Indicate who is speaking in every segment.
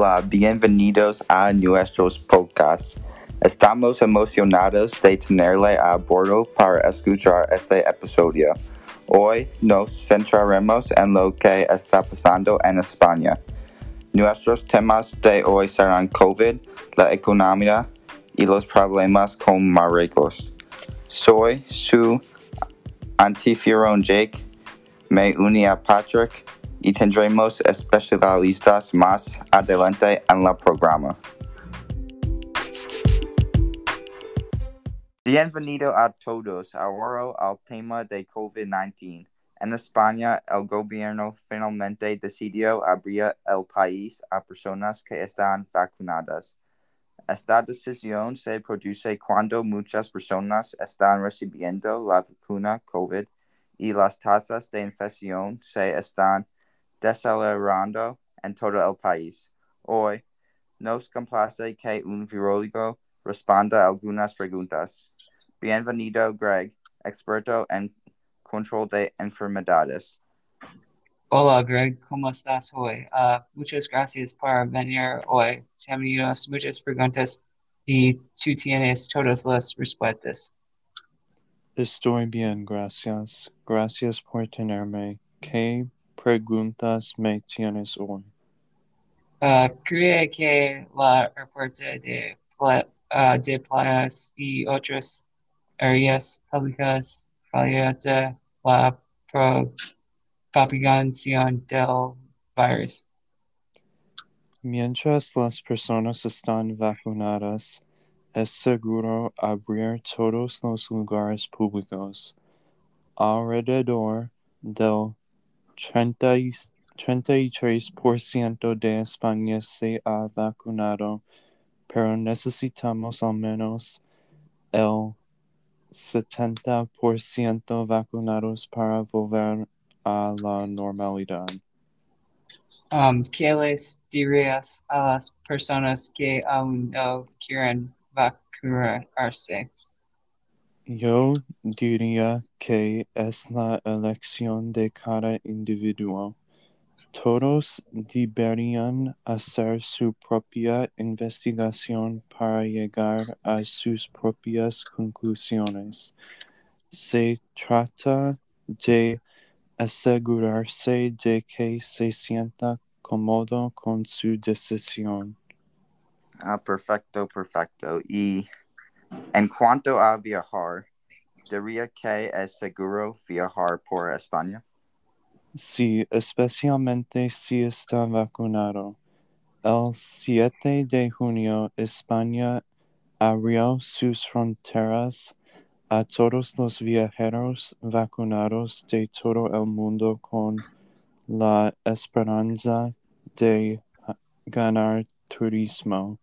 Speaker 1: Hola, bienvenidos a nuestros podcasts. Estamos emocionados de tenerle a bordo para escuchar este episodio. Hoy nos centraremos en lo que está pasando en España. Nuestros temas de hoy serán COVID, la economía y los problemas con Marruecos. Soy su anfitrión Jake, me uní a Patrick y tendremos especialistas más adelante en el programa. Bienvenido a todos ahora al tema de COVID-19. En España, el gobierno finalmente decidió abrir el país a personas que están vacunadas. Esta decisión se produce cuando muchas personas están recibiendo la vacuna COVID y las tasas de infección se están desacelerando en todo el país. Hoy, nos complace que un virólogo responda algunas preguntas. Bienvenido, Greg, experto en control de enfermedades.
Speaker 2: Hola, Greg, ¿cómo estás hoy? Uh, muchas gracias por venir hoy. Tenemos muchas preguntas y tú tienes todas las respuestas.
Speaker 3: Estoy bien, gracias. Gracias por tenerme. ¿Qué preguntas me tienes hoy?
Speaker 2: Uh, creo que la reporte de, pla uh, de playas y otras áreas públicas facilita la propagación del virus.
Speaker 3: Mientras las personas están vacunadas, es seguro abrir todos los lugares públicos. Alrededor del 33% de España se ha vacunado, pero necesitamos al menos el 70% vacunados para volver a la normalidad.
Speaker 2: Um, ¿Qué les dirías a las personas que aún no quieren vacunarse?
Speaker 3: Yo diría que es la elección de cada individuo. Todos deberían hacer su propia investigación para llegar a sus propias conclusiones. Se trata de asegurarse de que se sienta cómodo con su decisión.
Speaker 1: Ah, perfecto, perfecto. Y en cuanto a viajar, diría que es seguro viajar por España.
Speaker 3: Sí, especialmente si está vacunado. El 7 de junio, España abrió sus fronteras a todos los viajeros vacunados de todo el mundo con la esperanza de ganar turismo.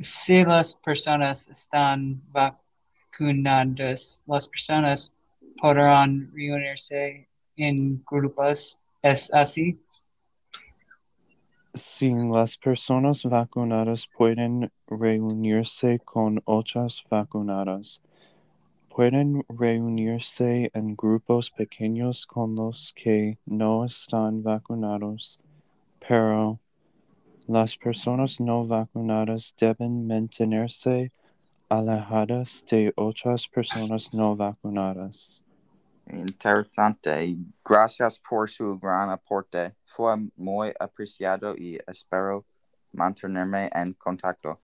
Speaker 2: Si las personas están vacunadas, las personas podrán reunirse en grupos. ¿Es así?
Speaker 3: Si las personas vacunadas pueden reunirse con otras vacunadas, pueden reunirse en grupos pequeños con los que no están vacunados, pero las personas no vacunadas deben mantenerse alejadas de otras personas no vacunadas.
Speaker 1: Interesante. Gracias por su gran aporte. Fue muy apreciado y espero mantenerme en contacto.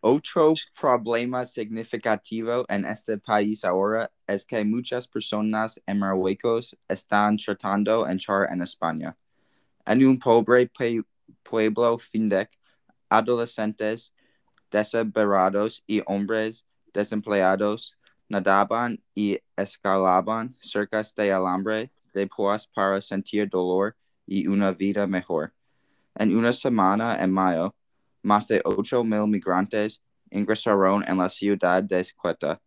Speaker 1: Otro problema significativo en este país ahora es que muchas personas en Marruecos están tratando de entrar en España. En un pobre pueblo Findec, adolescentes desesperados y hombres desempleados nadaban y escalaban cerca de alambre de púas para sentir dolor y una vida mejor. En una semana en mayo, más de ocho mil migrantes ingresaron en la ciudad de Ceuta,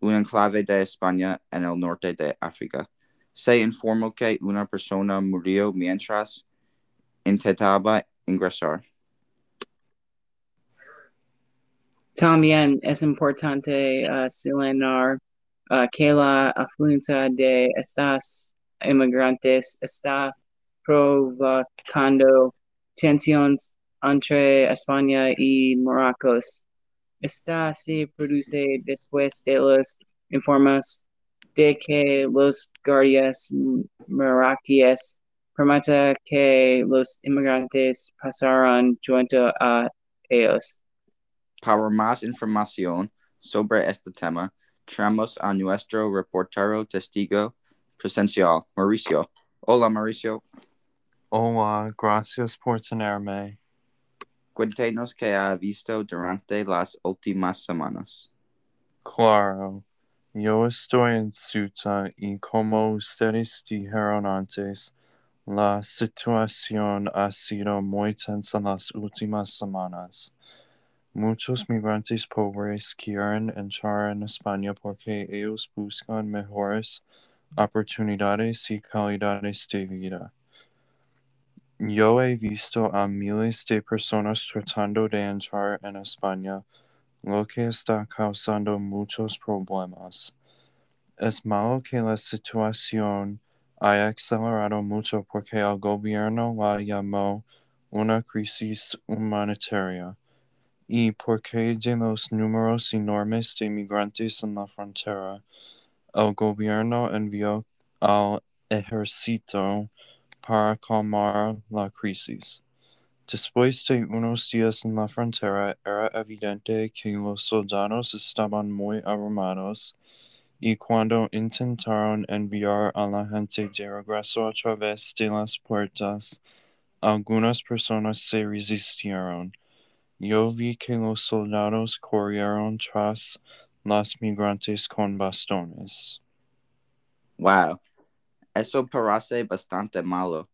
Speaker 1: un enclave de España en el norte de África. Se informó que una persona murió mientras intentaba ingresar.
Speaker 4: También es importante uh, señalar uh, que la afluencia de estas inmigrantes está provocando tensiones entre España y Marruecos. Esta se produce después de los informes de que los guardias marroquíes permiten que los inmigrantes pasaran junto a ellos.
Speaker 1: Para más información sobre este tema, traemos a nuestro reportero testigo presencial, Mauricio. Hola, Mauricio.
Speaker 3: Hola, gracias por tenerme.
Speaker 1: Cuéntenos qué ha visto durante las últimas semanas.
Speaker 3: Claro, yo estoy en Ceuta y como ustedes dijeron antes, la situación ha sido muy tensa las últimas semanas. Muchos migrantes pobres quieren entrar en España porque ellos buscan mejores oportunidades y calidades de vida. Yo he visto a miles de personas tratando de entrar en España, lo que está causando muchos problemas. Es malo que la situación haya acelerado mucho porque el gobierno la llamó una crisis humanitaria y porque de los números enormes de migrantes en la frontera, el gobierno envió al ejército para calmar la crisis. Después de unos días en la frontera, era evidente que los soldados estaban muy armados y cuando intentaron enviar a la gente de regreso a través de las puertas, algunas personas se resistieron. Yo vi que los soldados corrieron tras los migrantes con bastones.
Speaker 1: Wow, eso parece bastante malo.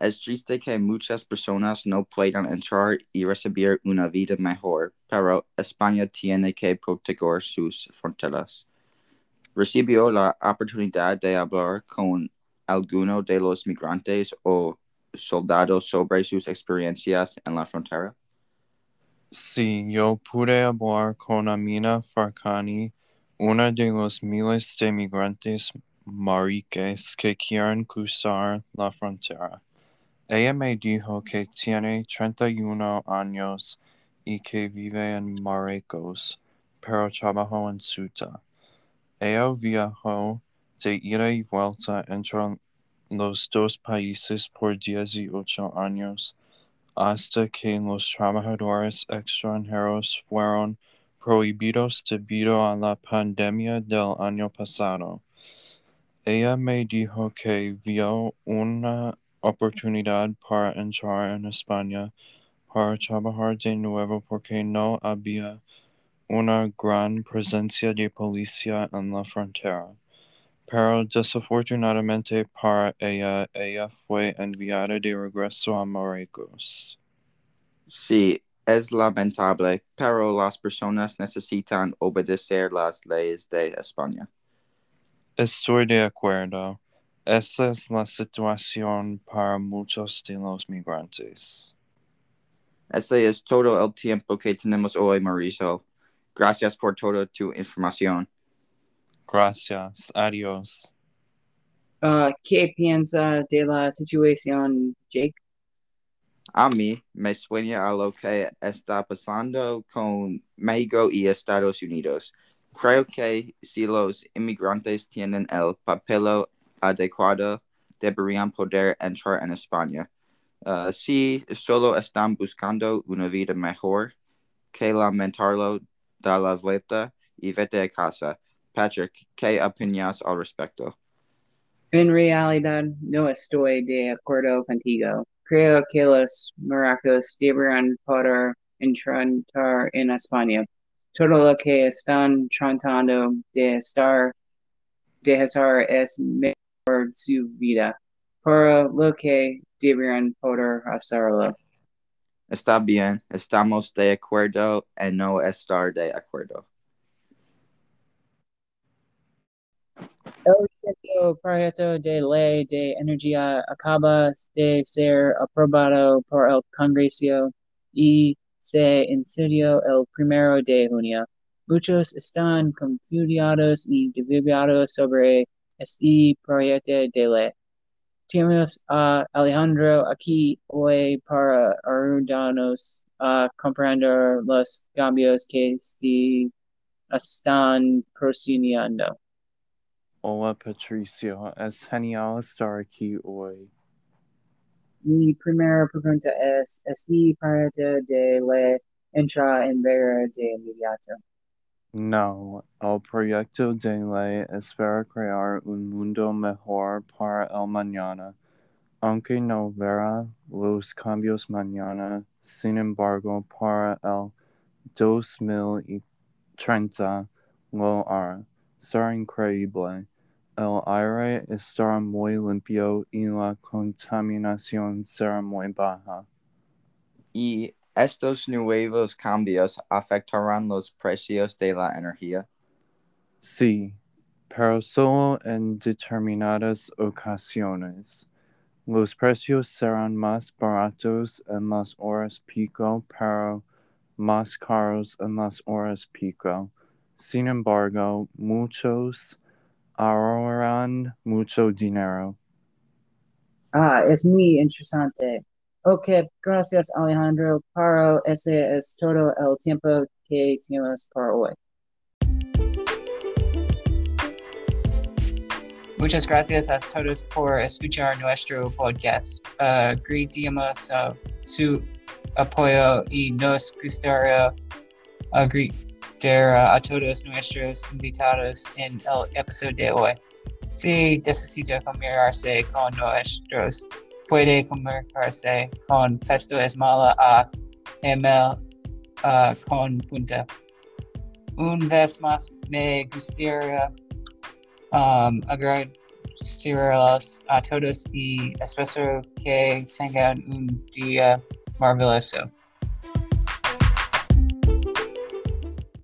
Speaker 1: Es triste que muchas personas no puedan entrar y recibir una vida mejor, pero España tiene que proteger sus fronteras. ¿Recibió la oportunidad de hablar con alguno de los migrantes o soldados sobre sus experiencias en la frontera?
Speaker 3: Sí, yo pude hablar con Amina Farcani, una de los miles de migrantes mariques que quieren cruzar la frontera. Ella me dijo que tiene 31 años y que vive en Marruecos, pero trabajó en Ceuta. Ella viajó de ida y vuelta entre los dos países por 18 años, hasta que los trabajadores extranjeros fueron prohibidos debido a la pandemia del año pasado. Ella me dijo que vio una oportunidad para entrar en España para trabajar de nuevo porque no había una gran presencia de policía en la frontera. Pero desafortunadamente para ella, ella fue enviada de regreso a Marruecos.
Speaker 1: Sí, es lamentable, pero las personas necesitan obedecer las leyes de España.
Speaker 3: Estoy de acuerdo. Esa es la situación para muchos de los migrantes.
Speaker 1: Este es todo el tiempo que tenemos hoy, Mauricio. Gracias por toda tu información.
Speaker 3: Gracias. Adiós.
Speaker 4: Uh, ¿Qué piensa de la situación, Jake?
Speaker 1: A mí me sueña a lo que está pasando con México y Estados Unidos. Creo que si los inmigrantes tienen el papel adecuado, deberían poder entrar en España. Uh, si solo están buscando una vida mejor, que lamentarlo, da la vuelta y vete a casa. Patrick, ¿qué opinas al respecto?
Speaker 4: En realidad, no estoy de acuerdo contigo. Creo que los maracos deberían poder entrar en España. Todo lo que están tratando de estar de hacer es su vida. Por lo que deberían poder hacerlo.
Speaker 1: Está bien, estamos de acuerdo en no estar de acuerdo.
Speaker 4: El proyecto de ley de energía acaba de ser aprobado por el Congreso y se inició el primero de junio. Muchos están confundidos y divididos sobre este proyecto de ley. Tenemos a uh, Alejandro aquí hoy para ayudarnos a uh, comprender los cambios que se están procediendo.
Speaker 3: Hola Patricio, es genial estar aquí hoy.
Speaker 4: Mi primera pregunta es, ¿estoy parte de la entra en vera de inmediato?
Speaker 3: No, el proyecto de ley espera crear un mundo mejor para el mañana, aunque no verá los cambios mañana. Sin embargo, para el 2030 lo hará. Será increíble. El aire estará muy limpio y la contaminación será muy baja.
Speaker 1: Y estos nuevos cambios afectarán los precios de la energía.
Speaker 3: Sí, pero solo en determinadas ocasiones. Los precios serán más baratos en las horas pico, pero más caros en las horas pico. Sin embargo, muchos ahorrarán mucho dinero.
Speaker 4: Ah, es muy interesante. Ok, gracias Alejandro. Para ese es todo el tiempo que tenemos para hoy.
Speaker 2: Muchas gracias a todos por escuchar nuestro podcast. Uh, agradecemos uh, su apoyo y nos gustaría agradecer a todos nuestros invitados en el episodio de hoy. Si necesita comunicarse con nosotros, puede comunicarse con Pesto Esmala a email uh, con punta. Un vez más me gustaría um, agradecerles a todos y espero que tengan un día maravilloso.